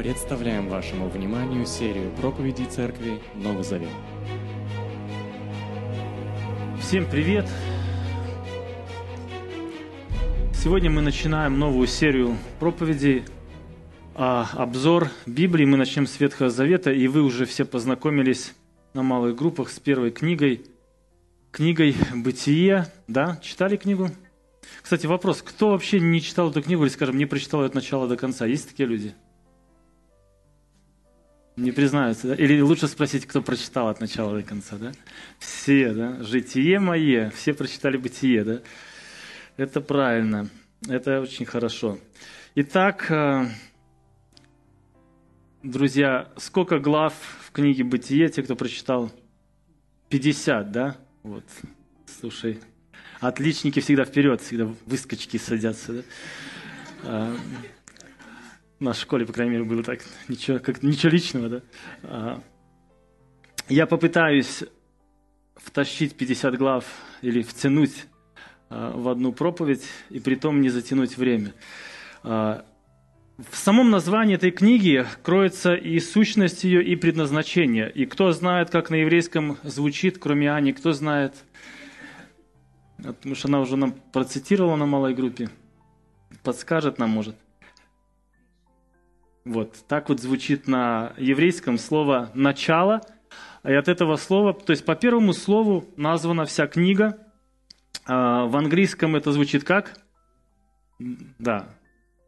Представляем вашему вниманию серию проповедей Церкви Новый Завет. Всем привет! Сегодня мы начинаем новую серию проповедей, а, обзор Библии. Мы начнем с Ветхого Завета, и вы уже все познакомились на малых группах с первой книгой, книгой «Бытие». Да, читали книгу? Кстати, вопрос, кто вообще не читал эту книгу или, скажем, не прочитал ее от начала до конца? Есть такие люди? Не признаются, да? Или лучше спросить, кто прочитал от начала до конца, да? Все, да? Житие мое, все прочитали бытие, да? Это правильно, это очень хорошо. Итак, э, друзья, сколько глав в книге «Бытие», те, кто прочитал? 50, да? Вот, слушай, отличники всегда вперед, всегда выскочки садятся, да? В школе, по крайней мере, было так. Ничего, как, ничего личного, да? А, я попытаюсь втащить 50 глав или втянуть а, в одну проповедь и при том не затянуть время. А, в самом названии этой книги кроется и сущность ее, и предназначение. И кто знает, как на еврейском звучит, кроме Ани, кто знает, потому что она уже нам процитировала на малой группе, подскажет нам, может – вот так вот звучит на еврейском слово «начало». И от этого слова, то есть по первому слову названа вся книга. А, в английском это звучит как? Да,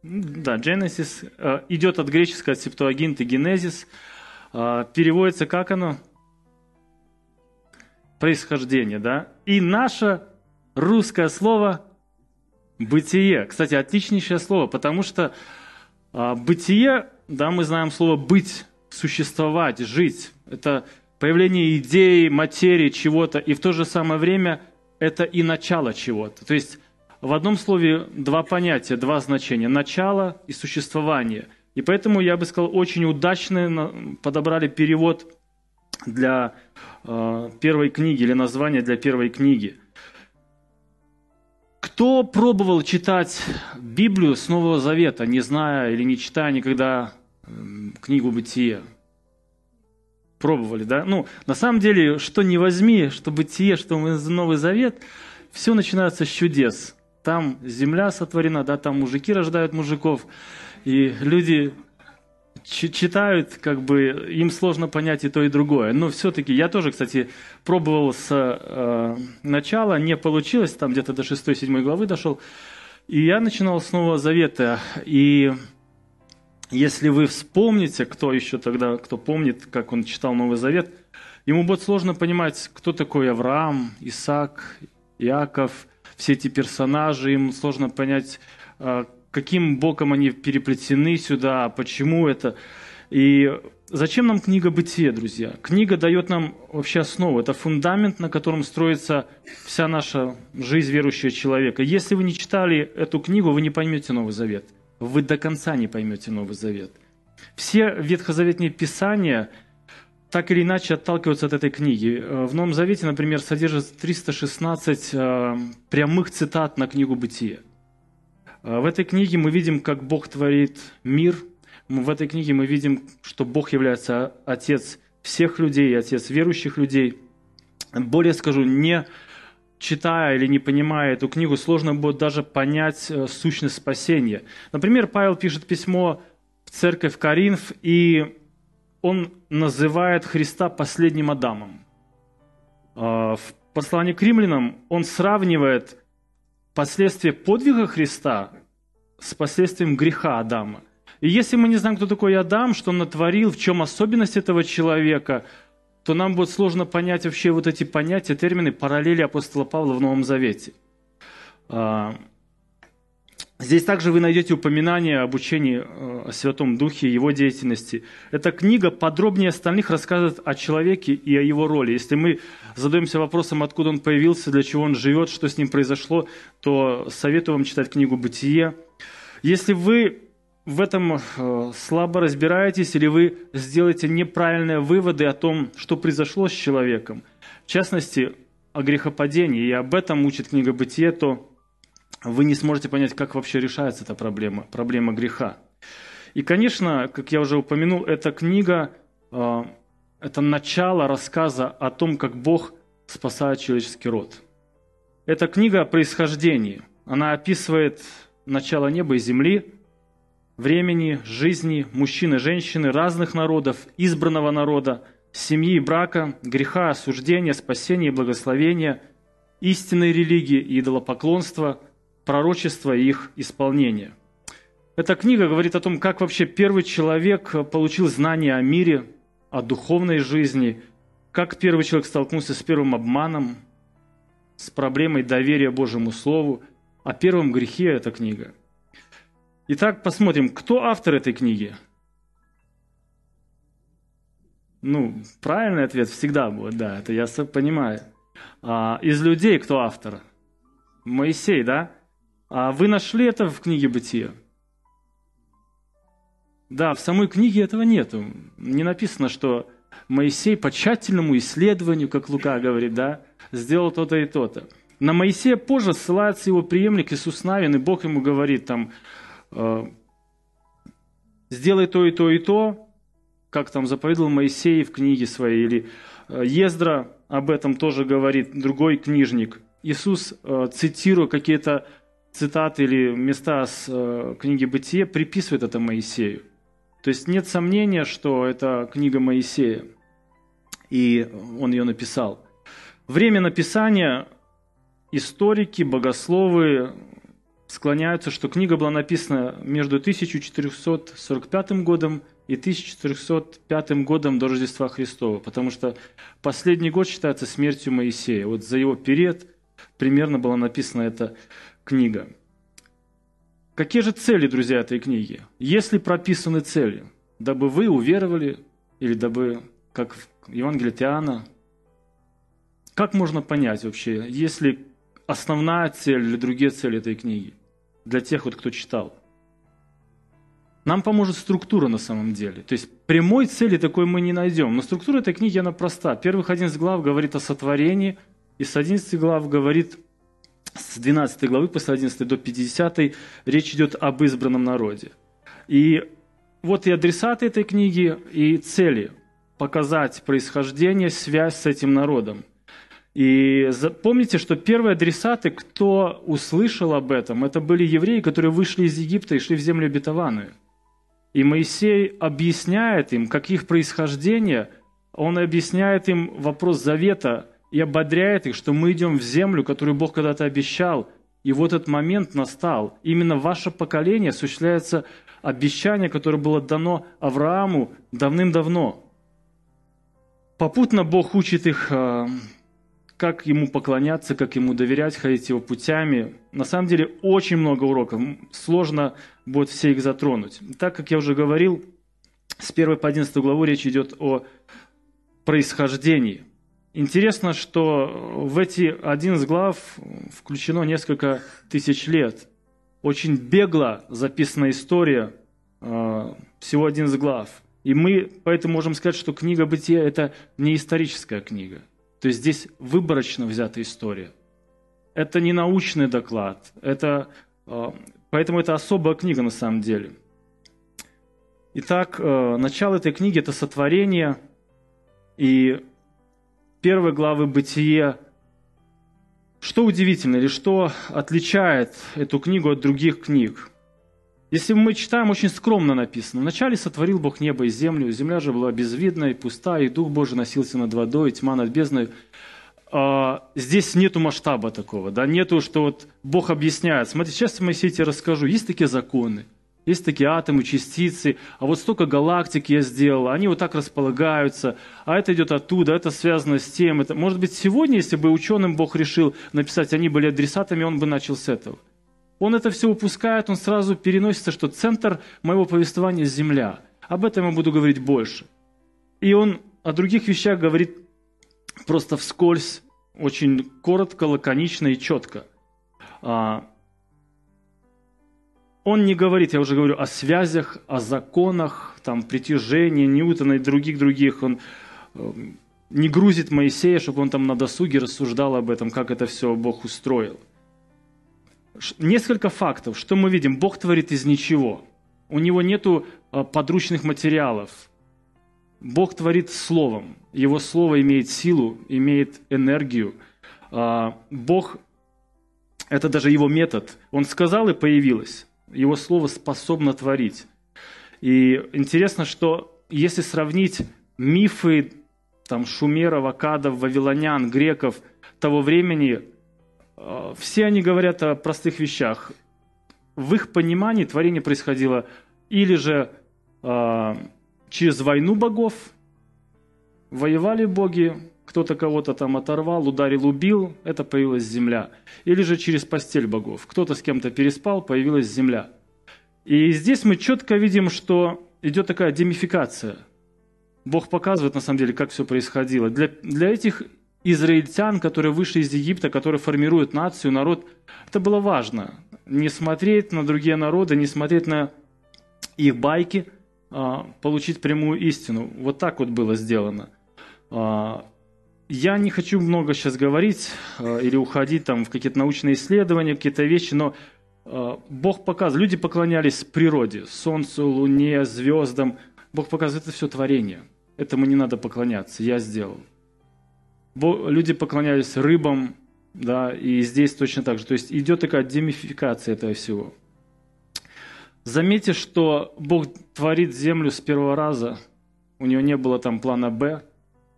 да, Genesis. А, идет от греческого септуагинты Генезис. А, переводится как оно? Происхождение, да? И наше русское слово «бытие». Кстати, отличнейшее слово, потому что бытие, да, мы знаем слово «быть», существовать, жить. Это появление идеи, материи, чего-то, и в то же самое время это и начало чего-то. То есть в одном слове два понятия, два значения – начало и существование. И поэтому, я бы сказал, очень удачно подобрали перевод для э, первой книги или название для первой книги – кто пробовал читать Библию с Нового Завета, не зная или не читая никогда книгу Бытия? Пробовали, да? Ну, на самом деле, что не возьми, что Бытие, что Новый Завет, все начинается с чудес. Там земля сотворена, да, там мужики рождают мужиков, и люди читают, как бы им сложно понять и то, и другое. Но все-таки я тоже, кстати, пробовал с э, начала, не получилось, там где-то до 6-7 главы дошел. И я начинал с Нового Завета. И если вы вспомните, кто еще тогда, кто помнит, как он читал Новый Завет, ему будет сложно понимать, кто такой Авраам, Исаак, Иаков, все эти персонажи, им сложно понять, э, каким боком они переплетены сюда, почему это. И зачем нам книга «Бытие», друзья? Книга дает нам вообще основу, это фундамент, на котором строится вся наша жизнь верующего человека. Если вы не читали эту книгу, вы не поймете Новый Завет. Вы до конца не поймете Новый Завет. Все ветхозаветные писания так или иначе отталкиваются от этой книги. В Новом Завете, например, содержит 316 э, прямых цитат на книгу «Бытие». А, в этой книге мы видим, как Бог творит мир. В этой книге мы видим, что Бог является Отец всех людей, Отец верующих людей. Более скажу, не читая или не понимая эту книгу, сложно будет даже понять э, сущность спасения. Например, Павел пишет письмо в церковь Коринф, и он называет Христа последним Адамом. А, в послании к римлянам он сравнивает последствия подвига Христа с последствием греха Адама. И если мы не знаем, кто такой Адам, что он натворил, в чем особенность этого человека, то нам будет сложно понять вообще вот эти понятия, термины, параллели апостола Павла в Новом Завете. Здесь также вы найдете упоминание об учении э, о Святом Духе, его деятельности. Эта книга подробнее остальных рассказывает о человеке и о его роли. Если мы задаемся вопросом, откуда он появился, для чего он живет, что с ним произошло, то советую вам читать книгу «Бытие». Если вы в этом э, слабо разбираетесь или вы сделаете неправильные выводы о том, что произошло с человеком, в частности, о грехопадении, и об этом учит книга «Бытие», то вы не сможете понять, как вообще решается эта проблема, проблема греха. И, конечно, как я уже упомянул, эта книга э, – это начало рассказа о том, как Бог спасает человеческий род. Это книга о происхождении. Она описывает начало неба и земли, времени, жизни мужчин и женщины разных народов, избранного народа, семьи и брака, греха, осуждения, спасения и благословения, истинной религии и идолопоклонства, пророчества и их исполнения. Эта книга говорит о том, как вообще первый человек получил знания о мире, о духовной жизни, как первый человек столкнулся с первым обманом, с проблемой доверия Божьему Слову, о первом грехе эта книга. Итак, посмотрим, кто автор этой книги – ну, правильный ответ всегда будет, да, это я понимаю. А, из людей кто автор? Моисей, да? А вы нашли это в книге Бытия? Да, в самой книге этого нету. Не написано, что Моисей по тщательному исследованию, как Лука говорит, да, сделал то-то и то-то. На Моисея позже ссылается его преемник Иисус Навин, и Бог ему говорит там, э, сделай то и то и то, как там заповедовал Моисей в книге своей, или э, Ездра об этом тоже говорит, другой книжник. Иисус, э, цитируя какие-то цитаты или места с э, книги Бытия, приписывает это Моисею. То есть нет сомнения, что это книга Моисея, и он ее написал. Время написания историки, богословы склоняются, что книга была написана между 1445 годом и 1405 годом до Рождества Христова, потому что последний год считается смертью Моисея. Вот за его период примерно была написана эта книга. Какие же цели, друзья, этой книги? Если прописаны цели, дабы вы уверовали, или дабы, как в Евангелии Иоанна, как можно понять вообще, есть ли основная цель или другие цели этой книги для тех, вот, кто читал? Нам поможет структура на самом деле. То есть прямой цели такой мы не найдем. Но структура этой книги, она проста. Первых 11 глав говорит о сотворении, и с 11 глав говорит, с 12 главы по 11 до 50 речь идет об избранном народе. И вот и адресаты этой книги, и цели – показать происхождение, связь с этим народом. И помните, что первые адресаты, кто услышал об этом, это были евреи, которые вышли из Египта и шли в землю обетованную – и Моисей объясняет им, как их происхождение, он объясняет им вопрос завета и ободряет их, что мы идем в землю, которую Бог когда-то обещал, и вот этот момент настал. Именно ваше поколение осуществляется обещание, которое было дано Аврааму давным-давно. Попутно Бог учит их а, как ему поклоняться, как ему доверять, ходить его путями. На самом деле очень много уроков, сложно будет все их затронуть. Так как я уже говорил, с 1 по 11 главу речь идет о происхождении. Интересно, что в эти 11 глав включено несколько тысяч лет. Очень бегло записана история, а, всего 11 глав. И мы поэтому можем сказать, что книга Бытия – это не историческая книга – то есть здесь выборочно взята история. Это не научный доклад, это, а, поэтому это особая книга на самом деле. Итак, а, начало этой книги – это сотворение, и первой главы «Бытие» Что удивительно или что отличает эту книгу от других книг? Если мы читаем, очень скромно написано. Вначале сотворил Бог небо и землю, земля же была безвидна и пуста, и Дух Божий носился над водой, и тьма над бездной. А, здесь нету масштаба такого, да, нету, что вот Бог объясняет. Смотрите, сейчас я Моисей тебе расскажу. Есть такие законы, есть такие атомы, частицы, а вот столько галактик я сделал, они вот так располагаются, а это идет оттуда, это связано с тем. Это... Может быть, сегодня, если бы ученым Бог решил написать, они были адресатами, он бы начал с этого – он это все упускает, он сразу переносится, что центр моего повествования – Земля. Об этом я буду говорить больше. И он о других вещах говорит просто вскользь, очень коротко, лаконично и четко. Он не говорит, я уже говорю, о связях, о законах, там, притяжении Ньютона и других-других. Он э, не грузит Моисея, чтобы он там на досуге рассуждал об этом, как это все Бог устроил. Несколько фактов. Что мы видим? Бог творит из ничего. у него нету а, подручных материалов. Бог творит словом. Его слово имеет силу, имеет энергию. А, Бог – это даже его метод. Он сказал и появилось. Его слово способно творить. И интересно, что если сравнить мифы там, шумеров, акадов, вавилонян, греков того времени, а, все они говорят о простых вещах. В их понимании творение происходило или же э, через войну богов, воевали боги, кто-то кого-то там оторвал, ударил, убил, это появилась земля. Или же через постель богов. Кто-то с кем-то переспал, появилась земля. И здесь мы четко видим, что идет такая демификация. Бог показывает, на самом деле, как все происходило. Для, для этих израильтян, которые вышли из Египта, которые формируют нацию, народ, это было важно. Не смотреть на другие народы, не смотреть на их байки, а, получить прямую истину. Вот так вот было сделано. Я не хочу много сейчас говорить а, или уходить там в какие-то научные исследования, какие-то вещи, но Бог показывает, люди поклонялись природе, солнцу, луне, звездам. Бог показывает, это все творение. Этому не надо поклоняться, я сделал. Люди поклонялись рыбам, да, и здесь точно так же. То есть идет такая демификация этого всего. Заметьте, что Бог творит землю с первого раза. У него не было там плана «Б»,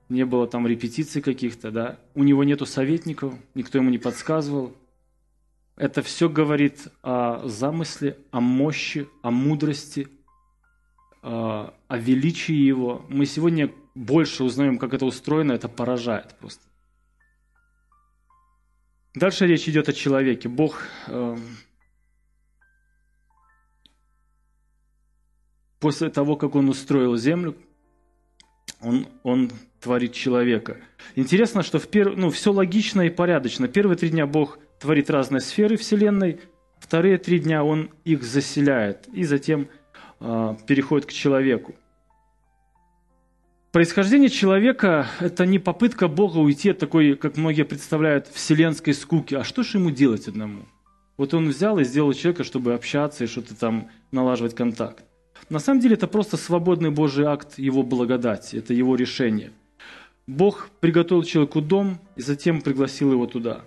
не было там репетиций каких-то, да. У него нету советников, никто ему не подсказывал. Это все говорит о замысле, о мощи, о мудрости, о величии его. Мы сегодня больше узнаем, как это устроено, это поражает просто. Дальше речь идет о человеке. Бог эм, после того, как он устроил землю, он, он творит человека. Интересно, что в пер... ну, все логично и порядочно. Первые три дня Бог творит разные сферы Вселенной, вторые три дня Он их заселяет и затем э, переходит к человеку. Происхождение человека – это не попытка Бога уйти от такой, как многие представляют, вселенской скуки. А что же ему делать одному? Вот он взял и сделал человека, чтобы общаться и что-то там налаживать контакт. На самом деле это просто свободный Божий акт Его благодати, это Его решение. Бог приготовил человеку дом и затем пригласил его туда.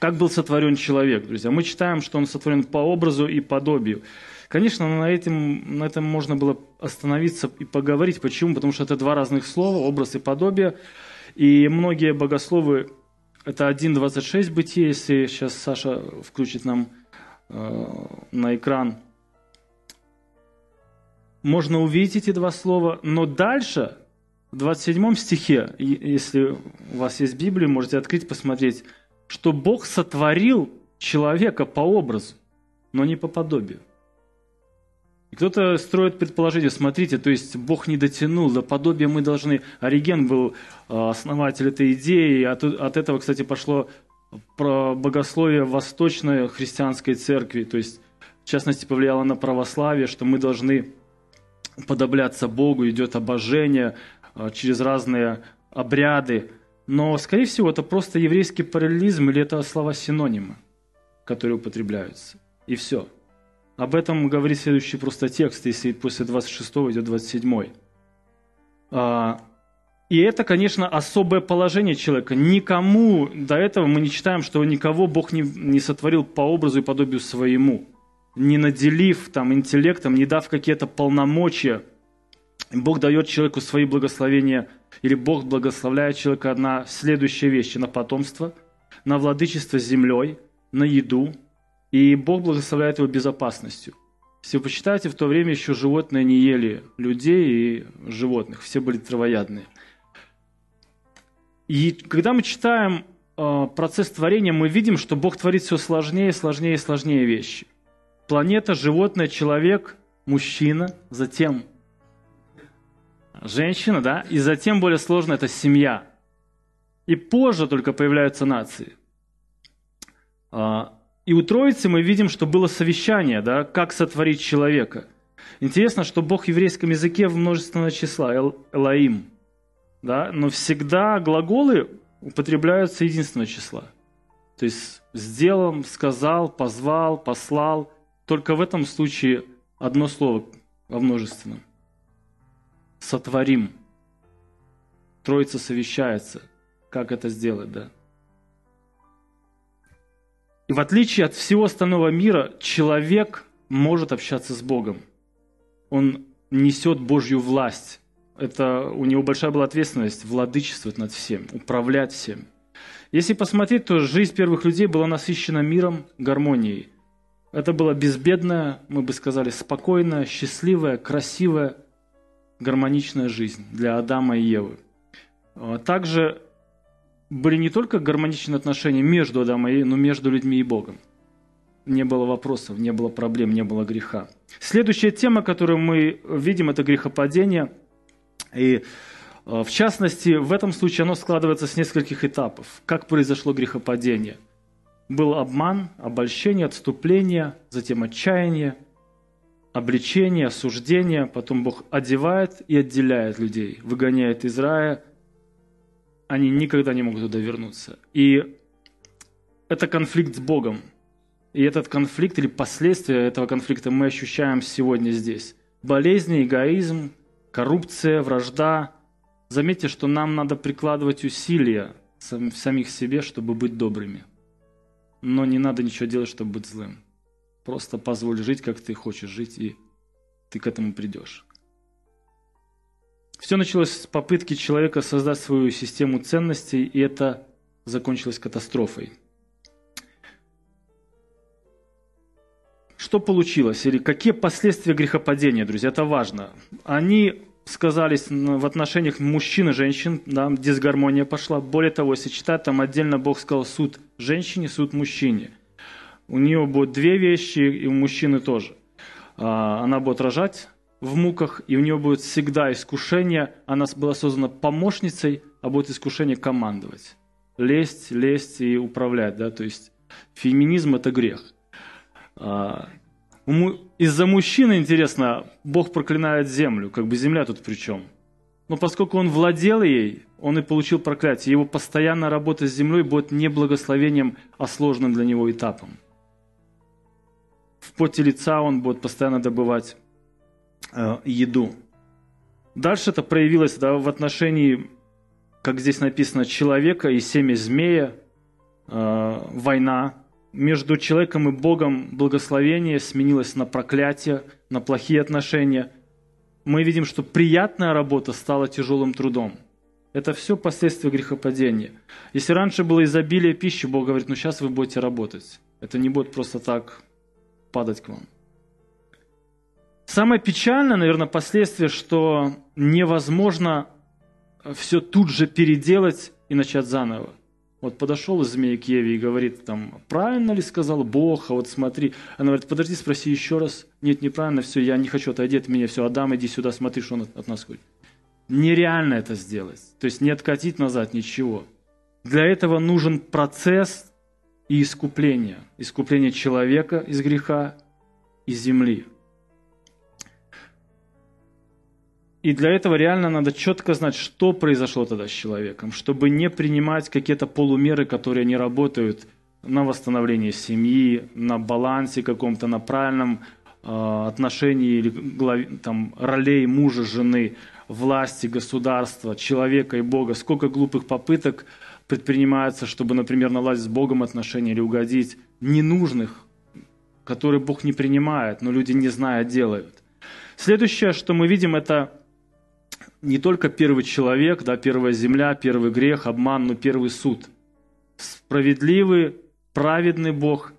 Как был сотворен человек, друзья? Мы читаем, что он сотворен по образу и подобию. Конечно, на этом, на этом можно было остановиться и поговорить. Почему? Потому что это два разных слова, образ и подобие. И многие богословы, это 1.26 бытие, если сейчас Саша включит нам э, на экран – можно увидеть эти два слова, но дальше, в 27 стихе, если у вас есть Библия, можете открыть, посмотреть, что Бог сотворил человека по образу, но не по подобию. И кто-то строит предположение, смотрите, то есть Бог не дотянул, до подобия мы должны... Ориген был а, основатель этой идеи, от, от этого, кстати, пошло про богословие восточной христианской церкви, то есть, в частности, повлияло на православие, что мы должны подобляться Богу, идет обожение а, через разные обряды. Но, скорее всего, это просто еврейский параллелизм или это слова-синонимы, которые употребляются. И все. Об этом говорит следующий просто текст, если после 26 идет 27. А, и это, конечно, особое положение человека. Никому до этого мы не читаем, что никого Бог не, не сотворил по образу и подобию своему не наделив там интеллектом, не дав какие-то полномочия, Бог дает человеку свои благословения, или Бог благословляет человека на следующие вещи, на потомство, на владычество землей, на еду, и Бог благословляет его безопасностью. Если вы почитаете, в то время еще животные не ели людей и животных, все были травоядные. И когда мы читаем э, процесс творения, мы видим, что Бог творит все сложнее, сложнее и сложнее вещи планета, животное, человек, мужчина, затем женщина, да, и затем более сложно это семья. И позже только появляются нации. А, и у Троицы мы видим, что было совещание, да, как сотворить человека. Интересно, что Бог в еврейском языке в множественного числа, Эл, Элаим, да, но всегда глаголы употребляются единственного числа. То есть сделал, сказал, позвал, послал – только в этом случае одно слово во множественном. Сотворим. Троица совещается. Как это сделать, да? И в отличие от всего остального мира, человек может общаться с Богом. Он несет Божью власть. Это у него большая была ответственность владычествовать над всем, управлять всем. Если посмотреть, то жизнь первых людей была насыщена миром, гармонией. Это была безбедная, мы бы сказали, спокойная, счастливая, красивая, гармоничная жизнь для Адама и Евы. А также были не только гармоничные отношения между Адамом и Евой, но между людьми и Богом. Не было вопросов, не было проблем, не было греха. Следующая тема, которую мы видим, это грехопадение. И Э, в частности, в этом случае оно складывается с нескольких этапов. Как произошло грехопадение? Был обман, обольщение, отступление, затем отчаяние, обличение, осуждение. Потом Бог одевает и отделяет людей, выгоняет из рая. Они никогда не могут туда вернуться. И это конфликт с Богом. И этот конфликт или последствия этого конфликта мы ощущаем сегодня здесь. Болезни, эгоизм, коррупция, вражда – Заметьте, что нам надо прикладывать усилия в самих себе, чтобы быть добрыми. Но не надо ничего делать, чтобы быть злым. Просто позволь жить, как ты хочешь жить, и ты к этому придешь. Все началось с попытки человека создать свою систему ценностей, и это закончилось катастрофой. Что получилось? Или какие последствия грехопадения, друзья? Это важно. Они сказались в отношениях мужчин и женщин, да, дисгармония пошла. Более того, если читать, там отдельно Бог сказал суд женщине, суд мужчине. У нее будут две вещи, и у мужчины тоже. А, она будет рожать в муках, и у нее будет всегда искушение. Она была создана помощницей, а будет искушение командовать. Лезть, лезть и управлять. Да? То есть феминизм – это грех. А, из-за мужчины, интересно, Бог проклинает землю, как бы земля тут при чем? Но поскольку он владел ей, он и получил проклятие. Его постоянная работа с землей будет не благословением, а сложным для него этапом. В поте лица он будет постоянно добывать э, еду. Дальше это проявилось да, в отношении, как здесь написано, человека и семя змея, э, война, между человеком и Богом благословение сменилось на проклятие, на плохие отношения. Мы видим, что приятная работа стала тяжелым трудом. Это все последствия грехопадения. Если раньше было изобилие пищи, Бог говорит, ну сейчас вы будете работать. Это не будет просто так падать к вам. Самое печальное, наверное, последствие, что невозможно все тут же переделать и начать заново. Вот подошел змей к Еве и говорит, там, правильно ли сказал Бог, а вот смотри. Она говорит, подожди, спроси еще раз. Нет, неправильно, все, я не хочу, отойди от меня, все, Адам, иди сюда, смотри, что он от, от нас хочет. Нереально это сделать. То есть не откатить назад ничего. Для этого нужен процесс и искупление. Искупление человека из греха и земли. И для этого реально надо четко знать, что произошло тогда с человеком, чтобы не принимать какие-то полумеры, которые не работают на восстановление семьи, на балансе каком-то, на правильном э, отношении или глав, там, ролей мужа, жены, власти, государства, человека и Бога. Сколько глупых попыток предпринимается, чтобы, например, наладить с Богом отношения или угодить ненужных, которые Бог не принимает, но люди, не зная, делают. Следующее, что мы видим, это не только первый человек, да, первая земля, первый грех, обман, но первый суд. Справедливый, праведный Бог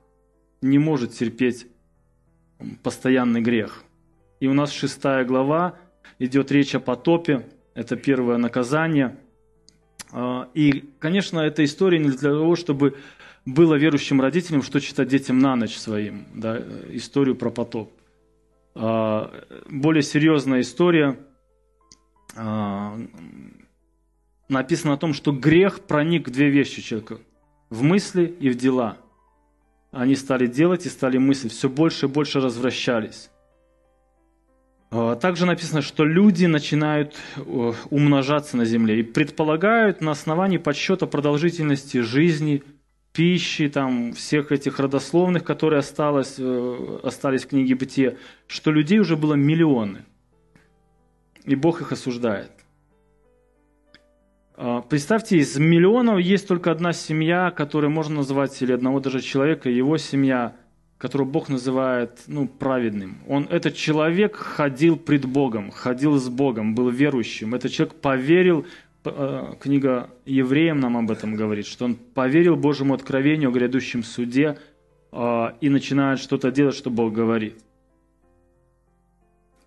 не может терпеть постоянный грех. И у нас шестая глава, идет речь о потопе, это первое наказание. А, и, конечно, эта история не для того, чтобы было верующим родителям, что читать детям на ночь своим, да, историю про потоп. А, более серьезная история – написано о том, что грех проник в две вещи человека. В мысли и в дела. Они стали делать и стали мыслить. Все больше и больше развращались. А, также написано, что люди начинают умножаться на земле и предполагают на основании подсчета продолжительности жизни пищи, там, всех этих родословных, которые осталось, э, остались в книге Бытия, что людей уже было миллионы. И Бог их осуждает. А, представьте, из миллионов есть только одна семья, которую можно назвать, или одного даже человека, его семья, которую Бог называет ну, праведным. Он, этот человек ходил пред Богом, ходил с Богом, был верующим. Этот человек поверил, а, книга Евреям нам об этом говорит, что он поверил Божьему откровению о грядущем суде а, и начинает что-то делать, что Бог говорит.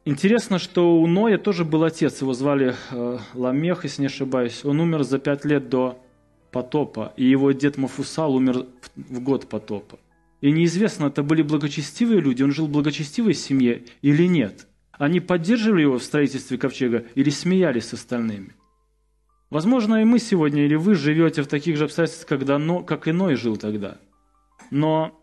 Интересно, что у Ноя тоже был отец, его звали э, Ламех, если не ошибаюсь. Он умер за пять лет до потопа, и его дед Мафусал умер в год потопа. И неизвестно, это были благочестивые люди, он жил в благочестивой семье или нет. Они поддерживали его в строительстве ковчега или смеялись с остальными. Возможно, и мы сегодня, или вы живете в таких же обстоятельствах, когда Но, как и Ной жил тогда. Но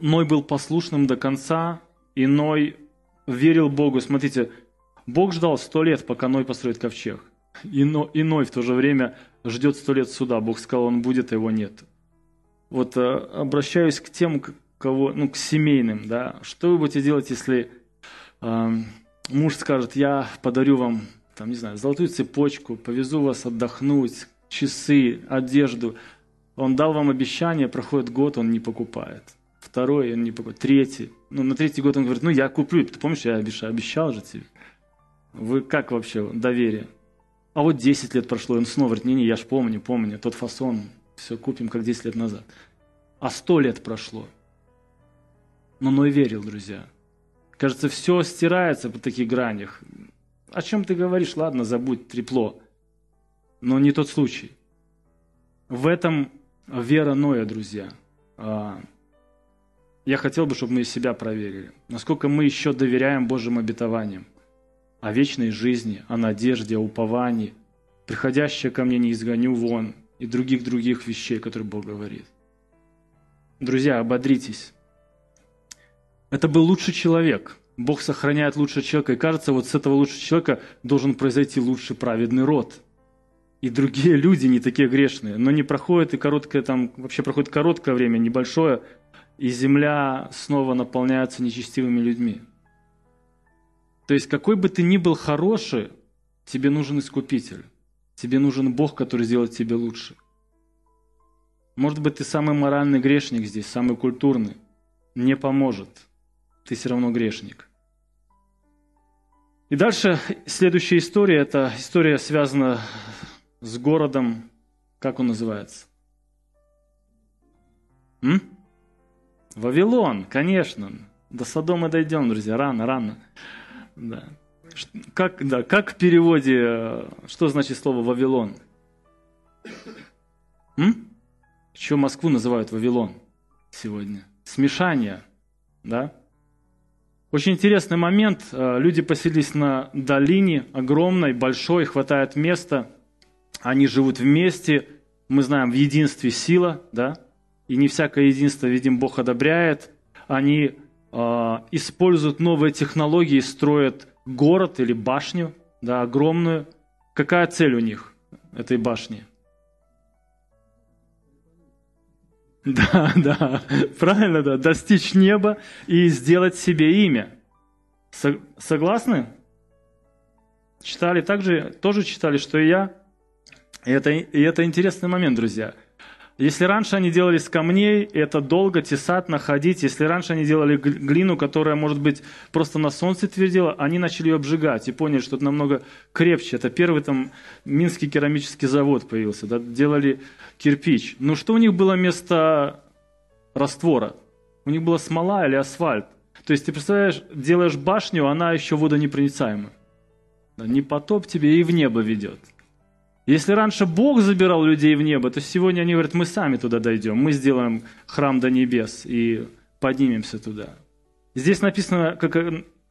Ной был послушным до конца, и Ной верил Богу. Смотрите, Бог ждал сто лет, пока Ной построит ковчег. И, Но, и Ной в то же время ждет сто лет суда. Бог сказал, он будет, а его нет. Вот э, обращаюсь к тем, кого, ну, к семейным, да. Что вы будете делать, если э, муж скажет, я подарю вам, там, не знаю, золотую цепочку, повезу вас отдохнуть, часы, одежду. Он дал вам обещание, проходит год, он не покупает второй, он не покупает, третий. Ну, на третий год он говорит, ну, я куплю. Ты помнишь, я обещал, обещал же тебе. Вы как вообще, доверие? А вот 10 лет прошло, и он снова говорит, не-не, я ж помню, помню, тот фасон, все купим, как 10 лет назад. А 100 лет прошло. Но Ной верил, друзья. Кажется, все стирается по таких гранях. О чем ты говоришь? Ладно, забудь, трепло. Но не тот случай. В этом вера Ноя, друзья. Я хотел бы, чтобы мы себя проверили. Насколько мы еще доверяем Божьим обетованиям о вечной жизни, о надежде, о уповании, приходящее ко мне не изгоню вон и других-других вещей, которые Бог говорит. Друзья, ободритесь. Это был лучший человек. Бог сохраняет лучшего человека. И кажется, вот с этого лучшего человека должен произойти лучший праведный род. И другие люди не такие грешные. Но не проходит и короткое там, вообще проходит короткое время, небольшое, и земля снова наполняется нечестивыми людьми. То есть какой бы ты ни был хороший, тебе нужен искупитель. Тебе нужен Бог, который сделает тебе лучше. Может быть, ты самый моральный грешник здесь, самый культурный. Не поможет. Ты все равно грешник. И дальше следующая история, это история связана с городом, как он называется? М? Вавилон, конечно. До Содома дойдем, друзья, рано, рано. Да. Как, да, как в переводе, э, что значит слово Вавилон? М? Еще Москву называют Вавилон сегодня. Смешание, да? Очень интересный момент. Э, люди поселились на долине, огромной, большой, хватает места. Они живут вместе. Мы знаем, в единстве сила, да? И не всякое единство, видим, Бог одобряет. Они э, используют новые технологии, строят город или башню, да, огромную. Какая цель у них, этой башни? Да, да, правильно, да, достичь неба и сделать себе имя. Согласны? Читали также, тоже читали, что и я. И это, и это интересный момент, друзья. Если раньше они делали с камней, это долго тесать, находить. Если раньше они делали глину, которая, может быть, просто на солнце твердила, они начали ее обжигать и поняли, что это намного крепче. Это первый там Минский керамический завод появился. Да? Делали кирпич. Но что у них было вместо раствора? У них была смола или асфальт. То есть ты представляешь, делаешь башню, она еще водонепроницаемая. Не потоп тебе и в небо ведет. Если раньше Бог забирал людей в небо, то сегодня они говорят, мы сами туда дойдем, мы сделаем храм до небес и поднимемся туда. Здесь написано, как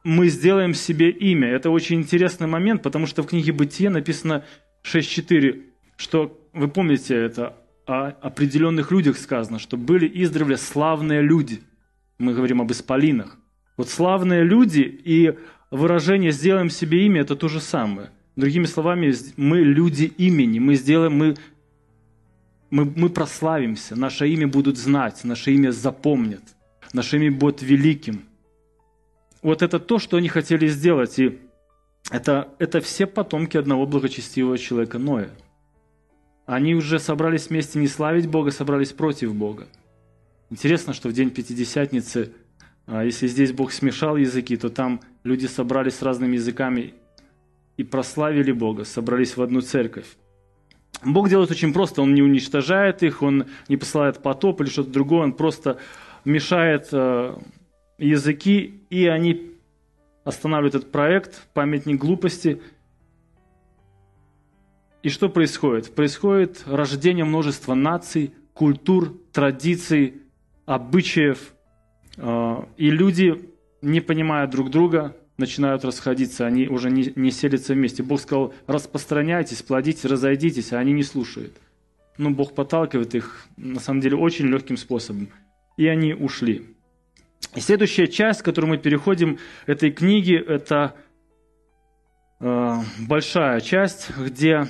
мы сделаем себе имя. Это очень интересный момент, потому что в книге Бытие написано 6.4, что, вы помните это, о определенных людях сказано, что были издревле славные люди. Мы говорим об исполинах. Вот славные люди и выражение «сделаем себе имя» – это то же самое – Другими словами, мы люди имени, мы сделаем, мы мы, мы прославимся, наше имя будут знать, наше имя запомнят, наше имя будет великим. Вот это то, что они хотели сделать. И это, это все потомки одного благочестивого человека Ноя. Они уже собрались вместе не славить Бога, собрались против Бога. Интересно, что в день Пятидесятницы, а, если здесь Бог смешал языки, то там люди собрались с разными языками и прославили Бога, собрались в одну церковь. Бог делает очень просто, Он не уничтожает их, Он не посылает потоп или что-то другое, Он просто мешает э, языки, и они останавливают этот проект, памятник глупости. И что происходит? Происходит рождение множества наций, культур, традиций, обычаев. Э, и люди, не понимая друг друга, начинают расходиться, они уже не, не селятся вместе. Бог сказал, распространяйтесь, плодитесь, разойдитесь, а они не слушают. Но ну, Бог подталкивает их, на самом деле, очень легким способом. И они ушли. И следующая часть, к которой мы переходим, этой книги, это э, большая часть, где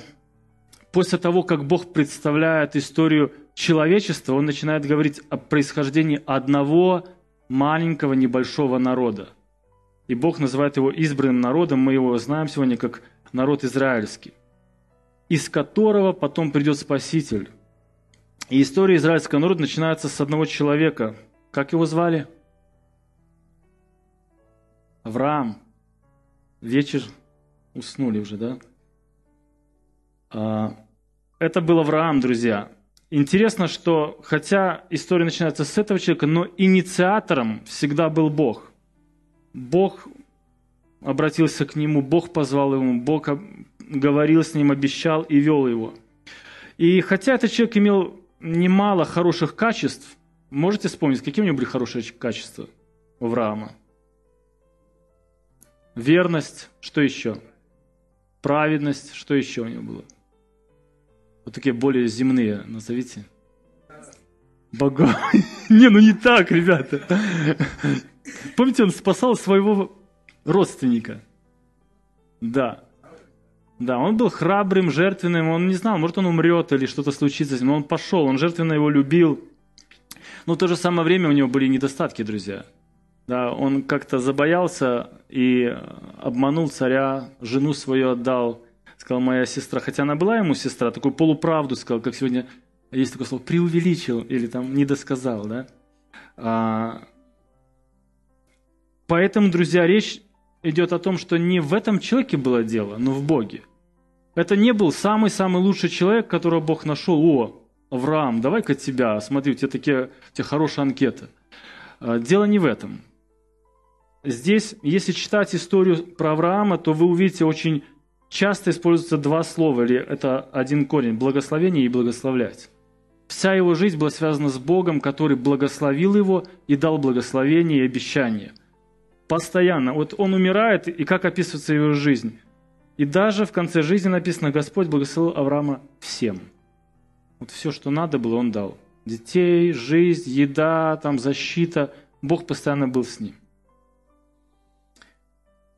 после того, как Бог представляет историю человечества, Он начинает говорить о происхождении одного маленького небольшого народа – и Бог называет его избранным народом, мы его знаем сегодня как народ израильский, из которого потом придет Спаситель. И история израильского народа начинается с одного человека. Как его звали? Авраам. Вечер уснули уже, да? А, это был Авраам, друзья. Интересно, что хотя история начинается с этого человека, но инициатором всегда был Бог. Бог обратился к нему, Бог позвал его, Бог говорил с ним, обещал и вел его. И хотя этот человек имел немало хороших качеств, можете вспомнить, какие у него были хорошие качества у Авраама? Верность, что еще? Праведность, что еще у него было? Вот такие более земные, назовите. Богов. Не, ну не так, ребята. Помните, он спасал своего родственника. Да. Да, он был храбрым, жертвенным, он не знал, может он умрет или что-то случится с ним, но он пошел, он жертвенно его любил. Но в то же самое время у него были недостатки, друзья. Да, он как-то забоялся и обманул царя, жену свою отдал, сказал, моя сестра, хотя она была ему сестра, такую полуправду сказал, как сегодня есть такое слово, преувеличил или там недосказал, да. А, Поэтому, друзья, речь идет о том, что не в этом человеке было дело, но в Боге. Это не был самый-самый лучший человек, которого Бог нашел. О, Авраам, давай-ка тебя, смотри, у тебя такие у тебя хорошие анкеты. А, дело не в этом. Здесь, если читать историю про Авраама, то вы увидите очень часто используются два слова, или это один корень – благословение и благословлять. Вся его жизнь была связана с Богом, который благословил его и дал благословение и обещание – Постоянно. Вот он умирает, и как описывается его жизнь. И даже в конце жизни написано, Господь благословил Авраама всем. Вот все, что надо было, он дал. Детей, жизнь, еда, там, защита. Бог постоянно был с ним.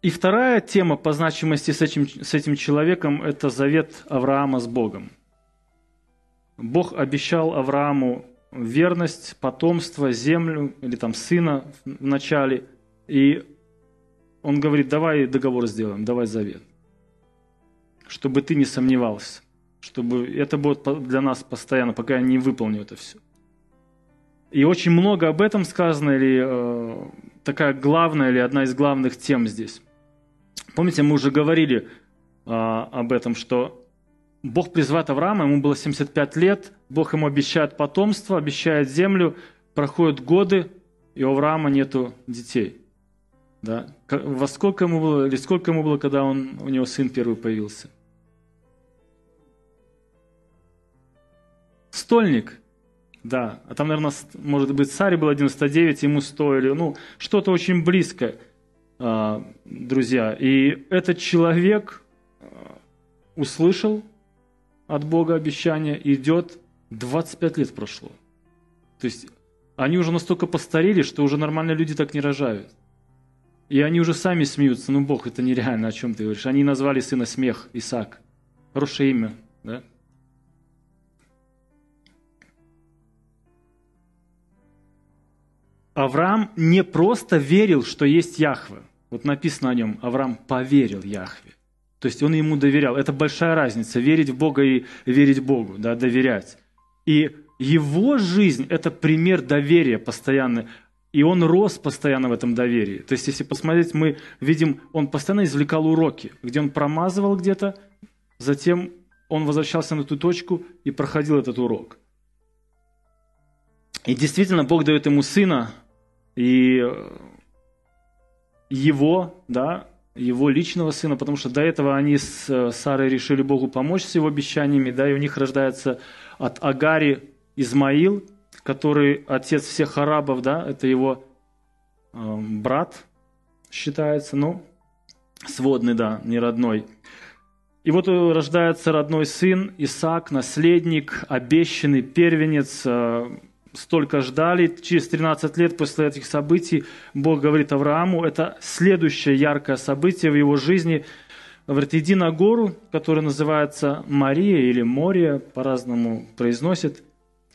И вторая тема по значимости с этим, с этим человеком – это завет Авраама с Богом. Бог обещал Аврааму верность, потомство, землю или там сына в начале – и он говорит, давай договор сделаем, давай завет. Чтобы ты не сомневался. Чтобы это будет для нас постоянно, пока я не выполню это все. И очень много об этом сказано, или э, такая главная, или одна из главных тем здесь. Помните, мы уже говорили э, об этом, что Бог призывает Авраама, ему было 75 лет, Бог ему обещает потомство, обещает землю, проходят годы, и у Авраама нету детей. Да? Во сколько ему было, или сколько ему было, когда он, у него сын первый появился? Стольник. Да, а там, наверное, может быть, царь был 99, ему 100 или, ну, что-то очень близкое, а, друзья. И этот человек а, услышал от Бога обещание, идет, 25 лет прошло. То есть они уже настолько постарели, что уже нормальные люди так не рожают. И они уже сами смеются. Ну, Бог, это нереально, о чем ты говоришь. Они назвали сына смех, Исаак. Хорошее имя, да? Авраам не просто верил, что есть Яхве. Вот написано о нем, Авраам поверил Яхве. То есть он ему доверял. Это большая разница, верить в Бога и верить Богу, да, доверять. И его жизнь – это пример доверия постоянный. И он рос постоянно в этом доверии. То есть, если посмотреть, мы видим, он постоянно извлекал уроки, где он промазывал где-то, затем он возвращался на ту точку и проходил этот урок. И действительно, Бог дает ему сына, и его, да, его личного сына, потому что до этого они с Сарой решили Богу помочь с его обещаниями, да, и у них рождается от Агари Измаил, который отец всех арабов, да, это его э, брат считается, ну, сводный, да, не родной. И вот рождается родной сын, Исаак, наследник, обещанный первенец, э, столько ждали. Через 13 лет после этих событий Бог говорит Аврааму, это следующее яркое событие в его жизни. Говорит, иди на гору, которая называется Мария или Мория, по-разному произносит,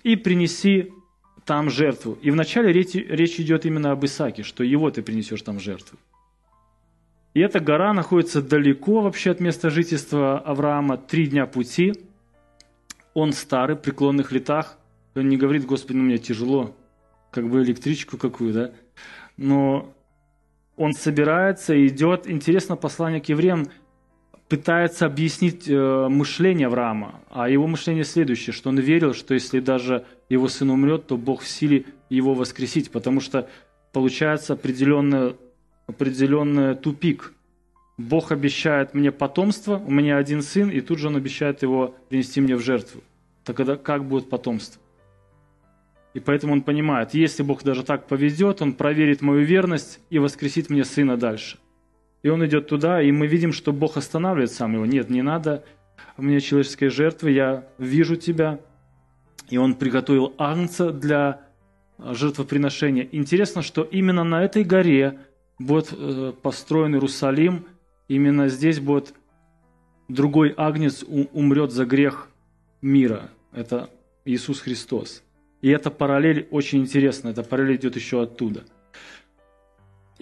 и принеси там жертву. И вначале речь, речь идет именно об Исааке, что его ты принесешь там жертву. И эта гора находится далеко вообще от места жительства Авраама, три дня пути. Он старый, в преклонных летах. Он не говорит, Господи, ну мне тяжело, как бы электричку какую, да. Но он собирается, идет. Интересно, послание к евреям пытается объяснить э, мышление Авраама. А его мышление следующее, что он верил, что если даже его сын умрет, то Бог в силе его воскресить, потому что получается определенный, определенный тупик. Бог обещает мне потомство, у меня один сын, и тут же он обещает его принести мне в жертву. Тогда как будет потомство? И поэтому он понимает, если Бог даже так поведет, он проверит мою верность и воскресит мне сына дальше – и он идет туда, и мы видим, что Бог останавливает сам его. Нет, не надо мне человеческой жертвы, я вижу тебя. И он приготовил агнца для а, жертвоприношения. Интересно, что именно на этой горе будет э, построен Иерусалим. Именно здесь будет другой агнец умрет за грех мира. Это Иисус Христос. И эта параллель очень интересна. Эта параллель идет еще оттуда –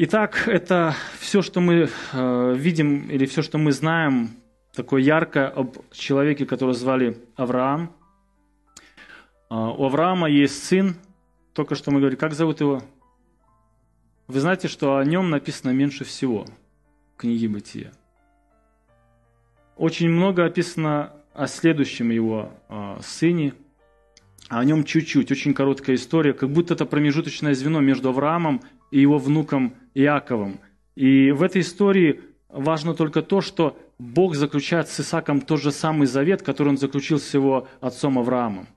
Итак, это все, что мы э, видим или все, что мы знаем, такое яркое об человеке, которого звали Авраам. Э, у Авраама есть сын, только что мы говорили, как зовут его? Вы знаете, что о нем написано меньше всего в книге Бытия. Очень много описано о следующем его э, сыне, о нем чуть-чуть, очень короткая история, как будто это промежуточное звено между Авраамом и его внуком Иаковом. И в этой истории важно только то, что Бог заключает с Исаком тот же самый завет, который он заключил с его отцом Авраамом,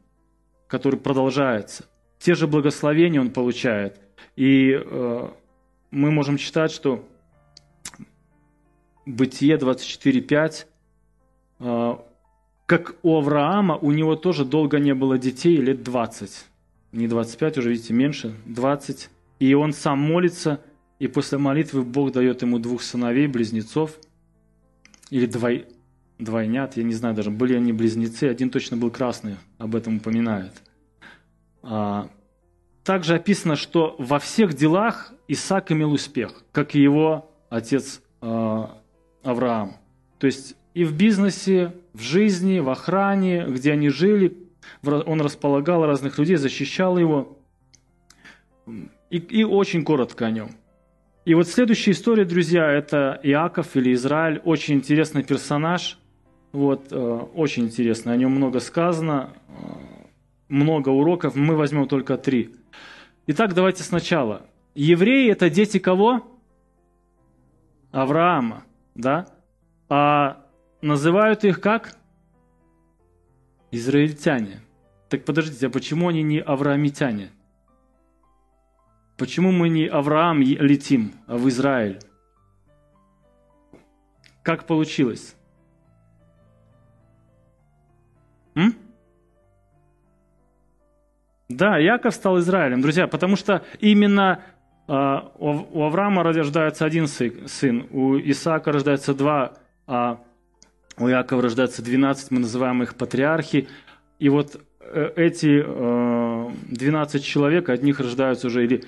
который продолжается. Те же благословения он получает. И э, мы можем читать, что Бытие 24.5, э, как у Авраама, у него тоже долго не было детей, лет 20. Не 25, уже видите, меньше, 20 и он сам молится, и после молитвы Бог дает ему двух сыновей, близнецов, или двой, двойнят, я не знаю даже, были они близнецы, один точно был красный, об этом упоминает. А, также описано, что во всех делах Исаак имел успех, как и его отец а, Авраам. То есть и в бизнесе, в жизни, в охране, где они жили, он располагал разных людей, защищал его. И, и очень коротко о нем. И вот следующая история, друзья, это Иаков или Израиль. Очень интересный персонаж. Вот, э, очень интересно. О нем много сказано, э, много уроков. Мы возьмем только три. Итак, давайте сначала. Евреи – это дети кого? Авраама, да? А называют их как? Израильтяне. Так подождите, а почему они не авраамитяне? Почему мы не Авраам летим, а в Израиль? Как получилось? М? Да, Яков стал Израилем, друзья, потому что именно э, у Авраама рождается один сын, у Исаака рождается два, а у Якова рождается двенадцать, мы называем их патриархи. И вот э, эти э, 12 человек, от них рождаются уже, или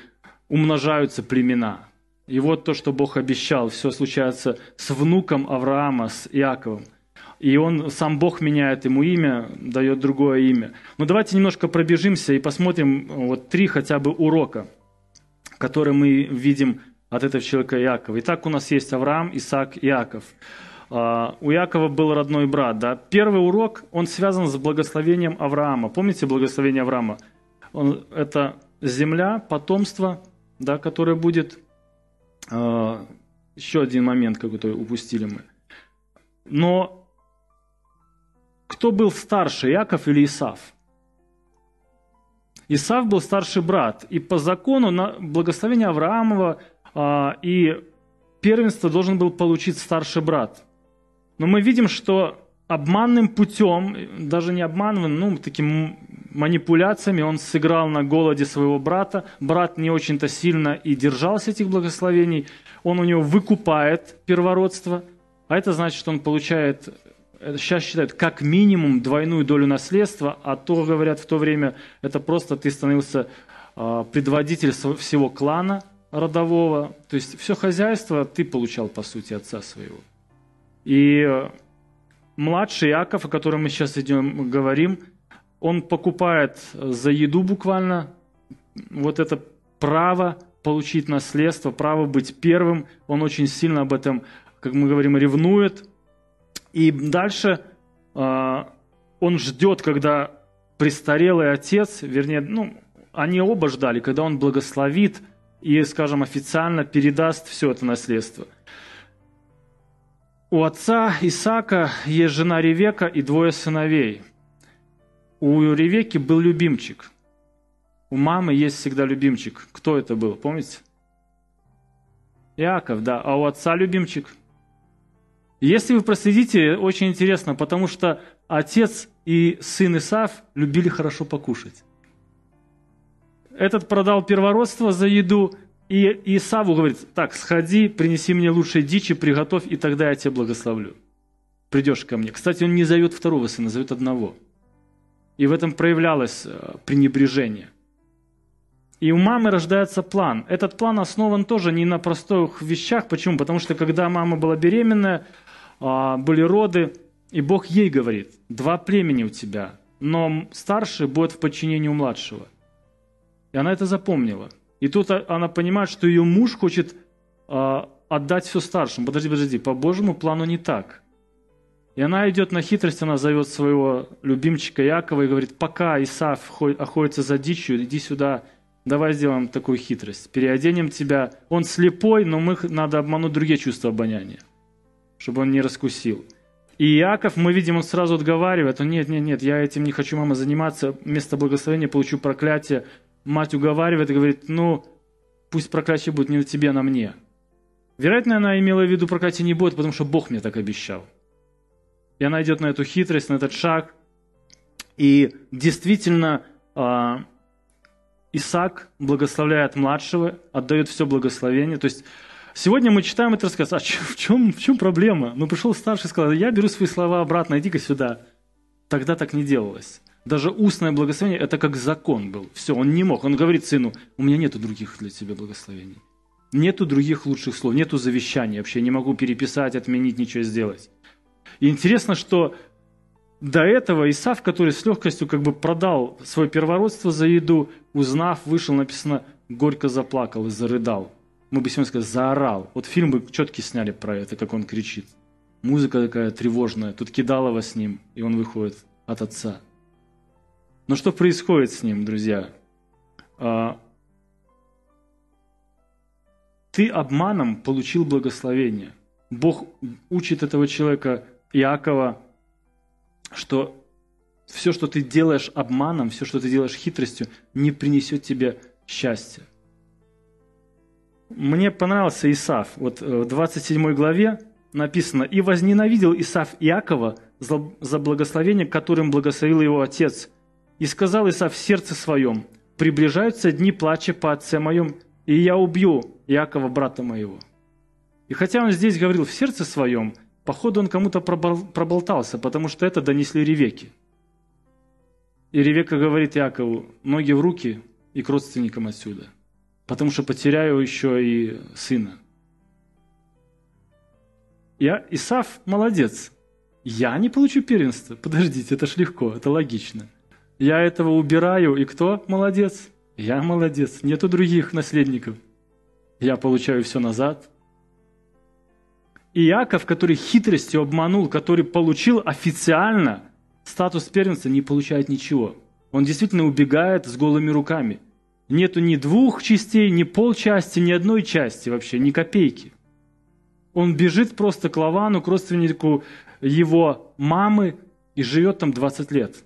умножаются племена. И вот то, что Бог обещал, все случается с внуком Авраама, с Иаковом. И он, сам Бог меняет ему имя, дает другое имя. Но давайте немножко пробежимся и посмотрим вот три хотя бы урока, которые мы видим от этого человека Иакова. Итак, у нас есть Авраам, Исаак, Иаков. А, у Иакова был родной брат. Да? Первый урок, он связан с благословением Авраама. Помните благословение Авраама? Он, это земля, потомство, да, которое будет... А, еще один момент какой-то упустили мы. Но кто был старше, Иаков или Исав? Исав был старший брат. И по закону на благословение Авраамова а, и первенство должен был получить старший брат. Но мы видим, что обманным путем, даже не обманным, ну, таким манипуляциями он сыграл на голоде своего брата. Брат не очень-то сильно и держался этих благословений. Он у него выкупает первородство, а это значит, что он получает, сейчас считают, как минимум двойную долю наследства, а то, говорят, в то время это просто ты становился а, предводитель всего клана родового. То есть все хозяйство ты получал, по сути, отца своего. И э, младший Яков, о котором мы сейчас идем говорим, он покупает за еду буквально вот это право получить наследство, право быть первым. Он очень сильно об этом, как мы говорим, ревнует. И дальше э, он ждет, когда престарелый отец, вернее, ну, они оба ждали, когда он благословит и, скажем, официально передаст все это наследство – у отца Исаака есть жена Ревека и двое сыновей. У Ревеки был любимчик. У мамы есть всегда любимчик. Кто это был, помните? Иаков, да. А у отца любимчик. Если вы проследите, очень интересно, потому что отец и сын Исаф любили хорошо покушать. Этот продал первородство за еду, и Исаву говорит, так, сходи, принеси мне лучшей дичи, приготовь, и тогда я тебя благословлю. Придешь ко мне. Кстати, он не зовет второго сына, зовет одного. И в этом проявлялось э, пренебрежение. И у мамы рождается план. Этот план основан тоже не на простых вещах. Почему? Потому что когда мама была беременная, а, были роды, и Бог ей говорит, два племени у тебя, но старший будет в подчинении у младшего. И она это запомнила – и тут она понимает, что ее муж хочет э, отдать все старшему. Подожди, подожди, по Божьему плану не так. И она идет на хитрость, она зовет своего любимчика Якова и говорит, пока Исаф охотится за дичью, иди сюда, давай сделаем такую хитрость. Переоденем тебя. Он слепой, но мы надо обмануть другие чувства обоняния, чтобы он не раскусил. И Иаков, мы видим, он сразу отговаривает, он, нет, нет, нет, я этим не хочу, мама, заниматься, вместо благословения получу проклятие, мать уговаривает и говорит, ну, пусть проклятие будет не на тебе, а на мне. Вероятно, она имела в виду, проклятие не будет, потому что Бог мне так обещал. И она идет на эту хитрость, на этот шаг. И действительно, э, Исаак благословляет младшего, отдает все благословение. То есть сегодня мы читаем этот рассказ, а в чем, в чем проблема? Ну, пришел старший и сказал, я беру свои слова обратно, иди-ка сюда. Тогда так не делалось. Даже устное благословение – это как закон был. Все, он не мог. Он говорит сыну, у меня нету других для тебя благословений. Нету других лучших слов, нету завещания. Вообще не могу переписать, отменить, ничего сделать. И интересно, что до этого Исав, который с легкостью как бы продал свое первородство за еду, узнав, вышел, написано, горько заплакал и зарыдал. Мы бы сегодня сказали, заорал. Вот фильм бы четкий сняли про это, как он кричит. Музыка такая тревожная. Тут Кидалова с ним, и он выходит от отца. Но что происходит с ним, друзья? А, ты обманом получил благословение. Бог учит этого человека, Иакова, что все, что ты делаешь обманом, все, что ты делаешь хитростью, не принесет тебе счастья. Мне понравился Исаф. Вот э, в 27 главе написано, «И возненавидел Исаф Иакова за благословение, которым благословил его отец, и сказал Исав в сердце своем, приближаются дни плача по отце моем, и я убью Иакова, брата моего. И хотя он здесь говорил в сердце своем, походу он кому-то проболтался, потому что это донесли Ревеки. И Ревека говорит Иакову, ноги в руки и к родственникам отсюда. потому что потеряю еще и сына. Я, Исаф молодец. Я не получу первенство. Подождите, это ж легко, это логично. Я этого убираю, и кто молодец? Я молодец. Нету других наследников. Я получаю все назад. Иаков, который хитростью обманул, который получил официально статус первенца, не получает ничего. Он действительно убегает с голыми руками. Нету ни двух частей, ни полчасти, ни одной части вообще, ни копейки. Он бежит просто к Лавану, к родственнику его мамы и живет там 20 лет.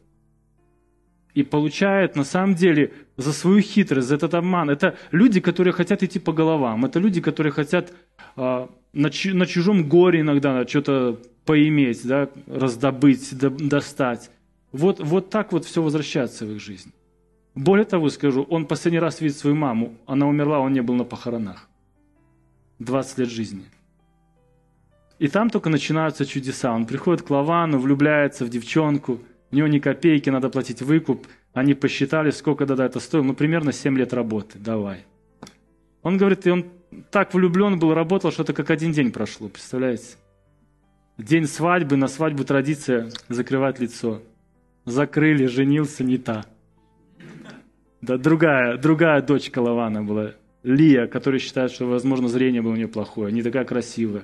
И получает на самом деле за свою хитрость, за этот обман. Это люди, которые хотят идти по головам. Это люди, которые хотят э, на, на чужом горе иногда что-то поиметь, да, раздобыть, до, достать. Вот, вот так вот все возвращается в их жизнь. Более того, скажу, он последний раз видит свою маму. Она умерла, он не был на похоронах. 20 лет жизни. И там только начинаются чудеса. Он приходит к Лавану, влюбляется в девчонку, у него ни копейки, надо платить выкуп. Они посчитали, сколько тогда это стоило. Ну, примерно 7 лет работы, давай. Он говорит, и он так влюблен был, работал, что это как один день прошло, представляете? День свадьбы, на свадьбу традиция закрывать лицо. Закрыли, женился не та. Да, другая, другая дочка Лавана была. Лия, которая считает, что, возможно, зрение было у нее плохое, не такая красивая.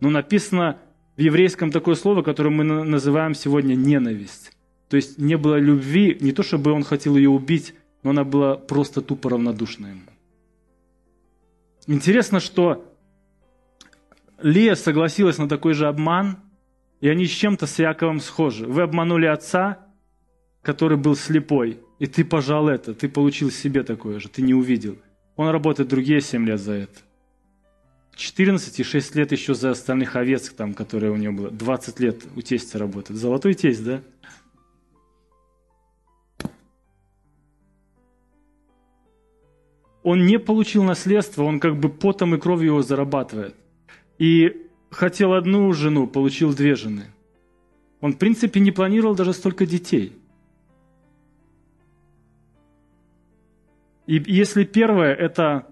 Но написано в еврейском такое слово, которое мы называем сегодня ненависть. То есть не было любви, не то чтобы он хотел ее убить, но она была просто тупо равнодушна ему. Интересно, что Лия согласилась на такой же обман, и они с чем-то с Яковом схожи. Вы обманули отца, который был слепой, и ты пожал это, ты получил себе такое же, ты не увидел. Он работает другие 7 лет за это. 14 и 6 лет еще за остальных овец, там, которые у него было. 20 лет у тестя работает. Золотой тесть, да? Он не получил наследство, он как бы потом и кровью его зарабатывает. И хотел одну жену, получил две жены. Он, в принципе, не планировал даже столько детей. И если первое – это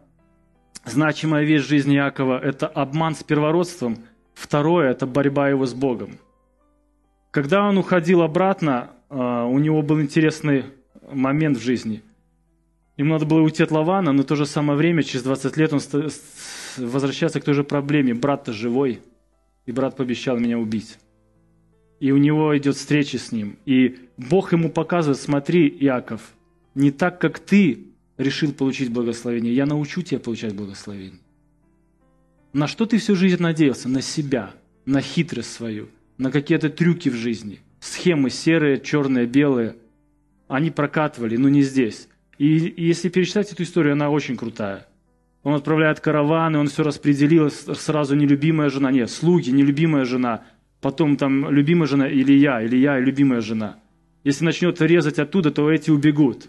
значимая вещь жизни Якова – это обман с первородством. Второе – это борьба его с Богом. Когда он уходил обратно, а, у него был интересный момент в жизни. Ему надо было уйти от Лавана, но в то же самое время, через 20 лет, он возвращается к той же проблеме. Брат-то живой, и брат пообещал меня убить. И у него идет встреча с ним. И Бог ему показывает, смотри, Яков, не так, как ты решил получить благословение, я научу тебя получать благословение. На что ты всю жизнь надеялся? На себя, на хитрость свою, на какие-то трюки в жизни. Схемы серые, черные, белые. Они прокатывали, но не здесь. И если перечитать эту историю, она очень крутая. Он отправляет караваны, он все распределил, сразу нелюбимая жена, нет, слуги, нелюбимая жена, потом там любимая жена или я, или я и любимая жена. Если начнет резать оттуда, то эти убегут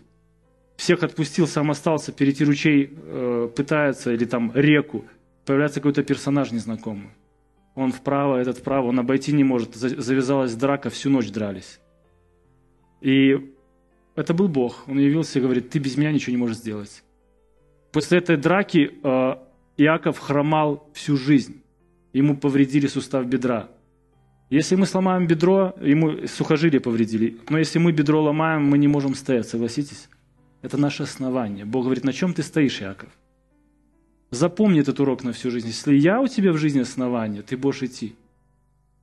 всех отпустил, сам остался, перейти ручей э, пытается, или там реку, появляется какой-то персонаж незнакомый. Он вправо, этот вправо, он обойти не может. Завязалась драка, всю ночь дрались. И это был Бог. Он явился и говорит, ты без меня ничего не можешь сделать. После этой драки э, Иаков хромал всю жизнь. Ему повредили сустав бедра. Если мы сломаем бедро, ему сухожилие повредили. Но если мы бедро ломаем, мы не можем стоять, согласитесь? Это наше основание. Бог говорит, на чем ты стоишь, Яков? Запомни этот урок на всю жизнь. Если я у тебя в жизни основание, ты будешь идти.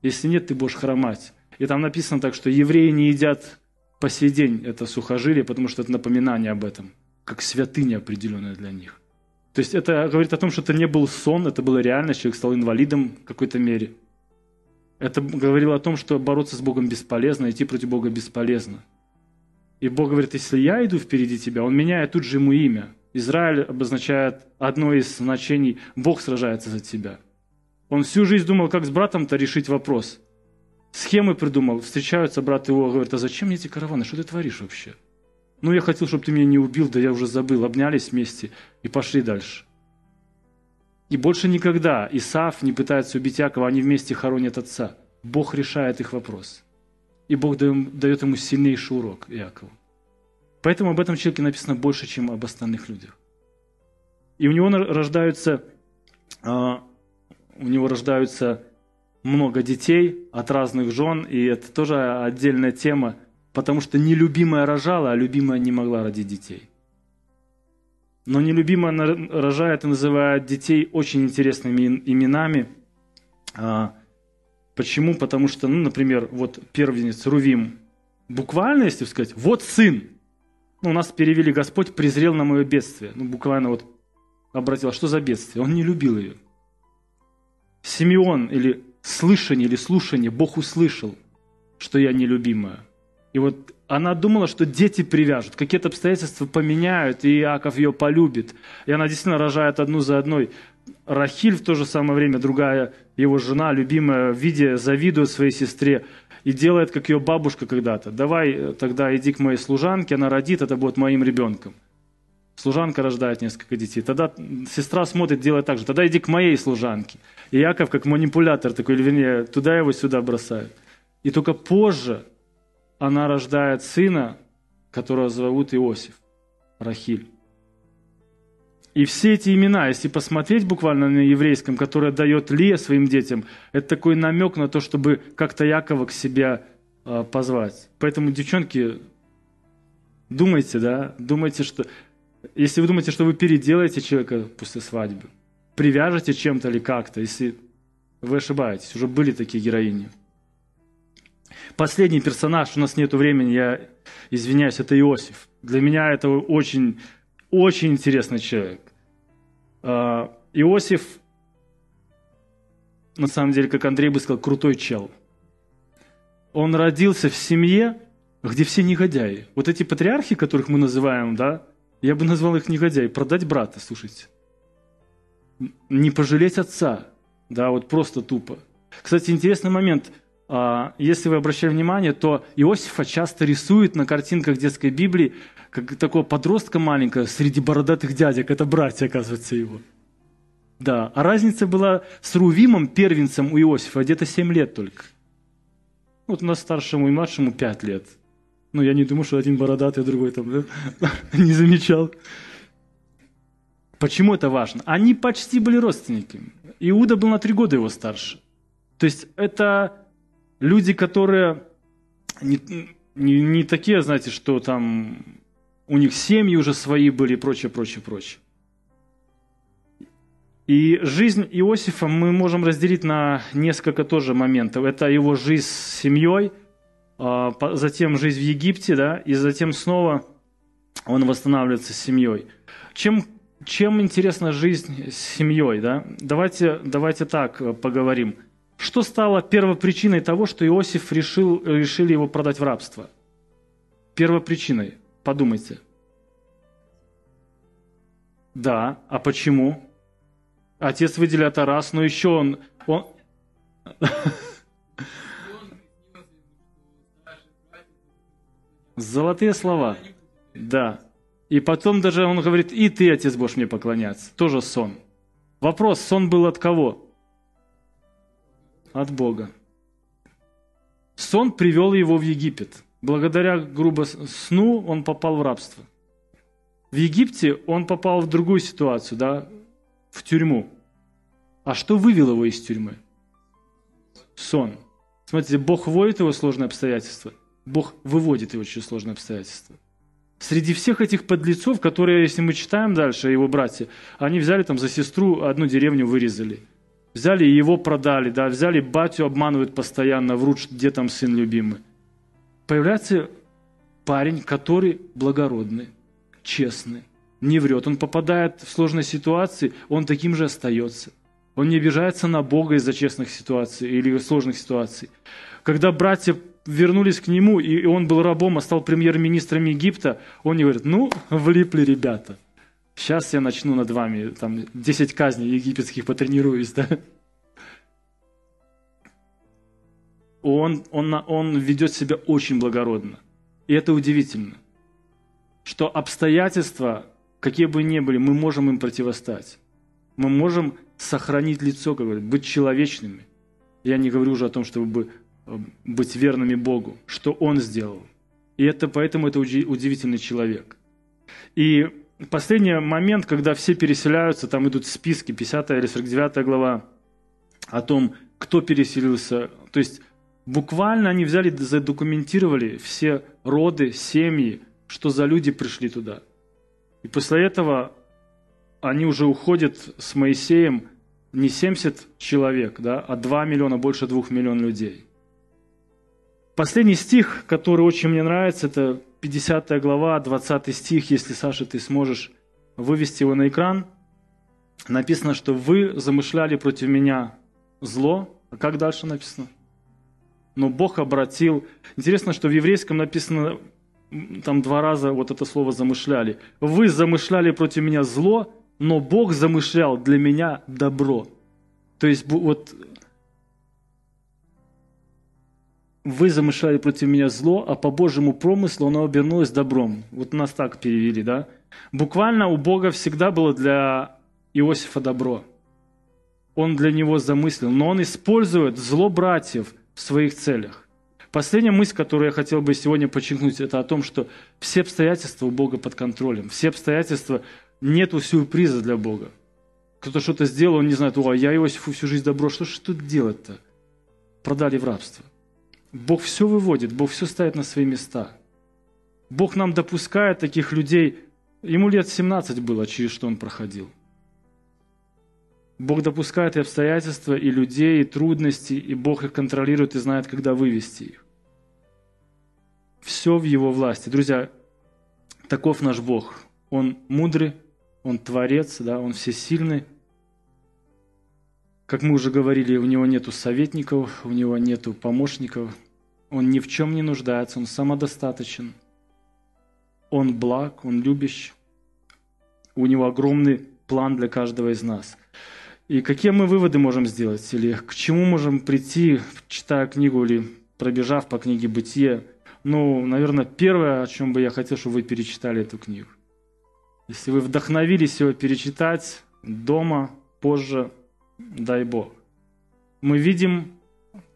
Если нет, ты будешь хромать. И там написано так, что евреи не едят по сей день это сухожилие, потому что это напоминание об этом, как святыня определенная для них. То есть это говорит о том, что это не был сон, это была реальность, человек стал инвалидом в какой-то мере. Это говорило о том, что бороться с Богом бесполезно, идти против Бога бесполезно. И Бог говорит, если я иду впереди тебя, Он меняет тут же ему имя. Израиль обозначает одно из значений «Бог сражается за тебя». Он всю жизнь думал, как с братом-то решить вопрос. Схемы придумал. Встречаются брат его, говорит, а зачем мне эти караваны? Что ты творишь вообще? Ну, я хотел, чтобы ты меня не убил, да я уже забыл. Обнялись вместе и пошли дальше. И больше никогда Исаф не пытается убить Якова, они вместе хоронят отца. Бог решает их вопрос. И Бог дает ему сильнейший урок Иакову. Поэтому об этом человеке написано больше, чем об остальных людях. И у него рождаются, а, у него рождаются много детей от разных жен, и это тоже отдельная тема, потому что нелюбимая рожала, а любимая не могла родить детей. Но нелюбимая рожает и называет детей очень интересными именами. А, почему? Потому что, ну, например, вот первенец Рувим, буквально, если сказать, вот сын. Ну, у нас перевели Господь презрел на мое бедствие. Ну, буквально вот обратил, что за бедствие? Он не любил ее. Симеон или слышание, или слушание, Бог услышал, что я нелюбимая. И вот она думала, что дети привяжут, какие-то обстоятельства поменяют, и Иаков ее полюбит. И она действительно рожает одну за одной. Рахиль в то же самое время, другая его жена, любимая, видя, завидует своей сестре и делает, как ее бабушка когда-то. Давай э, тогда иди к моей служанке, она родит, это будет моим ребенком. Служанка рождает несколько детей. Тогда сестра смотрит, делает так же. Тогда иди к моей служанке. И Яков, как манипулятор такой, или вернее, туда его, сюда бросает. И только позже она рождает сына, которого зовут Иосиф, Рахиль. И все эти имена, если посмотреть буквально на еврейском, которое дает Лия своим детям, это такой намек на то, чтобы как-то Якова к себе э, позвать. Поэтому, девчонки, думайте, да, думайте, что... Если вы думаете, что вы переделаете человека после свадьбы, привяжете чем-то или как-то, если вы ошибаетесь, уже были такие героини. Последний персонаж, у нас нет времени, я извиняюсь, это Иосиф. Для меня это очень, очень интересный человек. А, Иосиф, на самом деле, как Андрей бы сказал, крутой чел. Он родился в семье, где все негодяи. Вот эти патриархи, которых мы называем, да, я бы назвал их негодяи. Продать брата, слушайте. Не пожалеть отца. Да, вот просто тупо. Кстати, интересный момент. А, если вы обращали внимание, то Иосифа часто рисуют на картинках детской Библии как такого подростка маленького среди бородатых дядек. Это братья, оказывается, его. Да, а разница была с Рувимом, первенцем у Иосифа, где-то 7 лет только. Вот у нас старшему и младшему 5 лет. Ну, я не думаю, что один бородатый, а другой там, да? не замечал. Почему это важно? Они почти были родственниками. Иуда был на три года его старше. То есть это люди, которые не, не, не такие, знаете, что там у них семьи уже свои были и прочее, прочее, прочее. И жизнь Иосифа мы можем разделить на несколько тоже моментов. Это его жизнь с семьей, затем жизнь в Египте, да, и затем снова он восстанавливается с семьей. Чем, чем интересна жизнь с семьей? Да? Давайте, давайте так э, поговорим. Что стало первопричиной того, что Иосиф решил, решили его продать в рабство? Первопричиной – Подумайте. Да, а почему? Отец выделяет раз, но еще он... он... Золотые слова. Да. И потом даже он говорит, и ты, отец, будешь мне поклоняться. Тоже сон. Вопрос, сон был от кого? От Бога. Сон привел его в Египет. Благодаря грубо сну он попал в рабство. В Египте он попал в другую ситуацию, да, в тюрьму. А что вывело его из тюрьмы? Сон. Смотрите, Бог вводит его в сложные обстоятельства, Бог выводит его через сложные обстоятельства. Среди всех этих подлецов, которые, если мы читаем дальше, его братья, они взяли там за сестру одну деревню, вырезали. Взяли и его продали, да, взяли батю, обманывают постоянно, врут, где там сын любимый появляется парень, который благородный, честный, не врет. Он попадает в сложные ситуации, он таким же остается. Он не обижается на Бога из-за честных ситуаций или сложных ситуаций. Когда братья вернулись к нему, и он был рабом, а стал премьер-министром Египта, он не говорит, ну, влипли ребята. Сейчас я начну над вами, там, 10 казней египетских потренируюсь, да? он, он, он ведет себя очень благородно. И это удивительно, что обстоятельства, какие бы ни были, мы можем им противостать. Мы можем сохранить лицо, как говорят, быть человечными. Я не говорю уже о том, чтобы быть верными Богу, что Он сделал. И это поэтому это удивительный человек. И последний момент, когда все переселяются, там идут списки, 50 или 49 глава, о том, кто переселился. То есть буквально они взяли, задокументировали все роды, семьи, что за люди пришли туда. И после этого они уже уходят с Моисеем не 70 человек, да, а 2 миллиона, больше 2 миллионов людей. Последний стих, который очень мне нравится, это 50 глава, 20 стих, если, Саша, ты сможешь вывести его на экран. Написано, что вы замышляли против меня зло. А как дальше написано? Но Бог обратил. Интересно, что в еврейском написано там два раза вот это слово замышляли. Вы замышляли против меня зло, но Бог замышлял для меня добро. То есть вот вы замышляли против меня зло, а по Божьему промыслу оно обернулось добром. Вот нас так перевели, да? Буквально у Бога всегда было для Иосифа добро. Он для него замыслил, но он использует зло братьев в своих целях. Последняя мысль, которую я хотел бы сегодня подчеркнуть, это о том, что все обстоятельства у Бога под контролем. Все обстоятельства, нету сюрприза для Бога. Кто-то что-то сделал, он не знает, о, я Иосифу всю жизнь добро, что же тут делать-то? Продали в рабство. Бог все выводит, Бог все ставит на свои места. Бог нам допускает таких людей. Ему лет 17 было, через что он проходил. Бог допускает и обстоятельства, и людей, и трудности, и Бог их контролирует и знает, когда вывести их. Все в Его власти. Друзья, таков наш Бог. Он мудрый, Он творец, да, Он всесильный. Как мы уже говорили, у Него нету советников, у Него нету помощников, он ни в чем не нуждается, он самодостаточен. Он благ, он любящий. У него огромный план для каждого из нас. И какие мы выводы можем сделать? Или к чему можем прийти, читая книгу или пробежав по книге «Бытие»? Ну, наверное, первое, о чем бы я хотел, чтобы вы перечитали эту книгу. Если вы вдохновились его перечитать дома, позже, дай Бог. Мы видим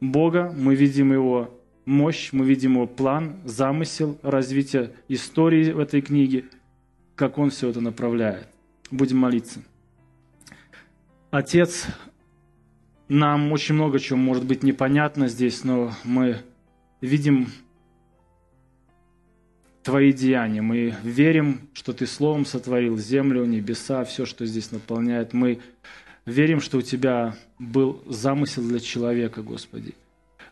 Бога, мы видим Его мощь, мы видим его план, замысел развития истории в этой книге, как он все это направляет. Будем молиться. Отец, нам очень много чего может быть непонятно здесь, но мы видим Твои деяния. Мы верим, что Ты Словом сотворил землю, небеса, все, что здесь наполняет. Мы верим, что у Тебя был замысел для человека, Господи.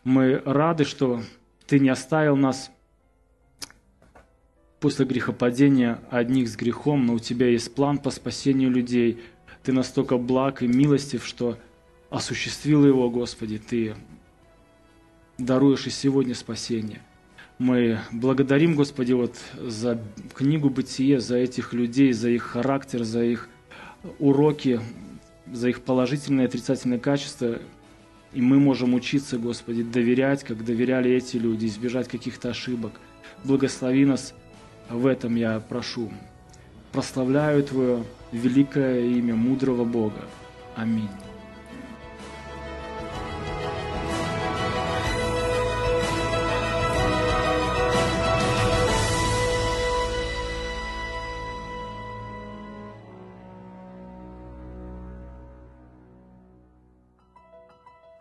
Мы рады, что Ты не оставил нас после грехопадения одних с грехом, но у Тебя есть план по спасению людей. Ты настолько благ и милостив, что осуществил его, Господи, Ты даруешь и сегодня спасение. Мы благодарим, Господи, вот за книгу «Бытие», за этих людей, за их характер, за их уроки, за их положительные и отрицательные качества – и мы можем учиться, Господи, доверять, как доверяли эти люди, избежать каких-то ошибок. Благослови нас в этом я прошу. Прославляю Твое великое имя мудрого Бога. Аминь.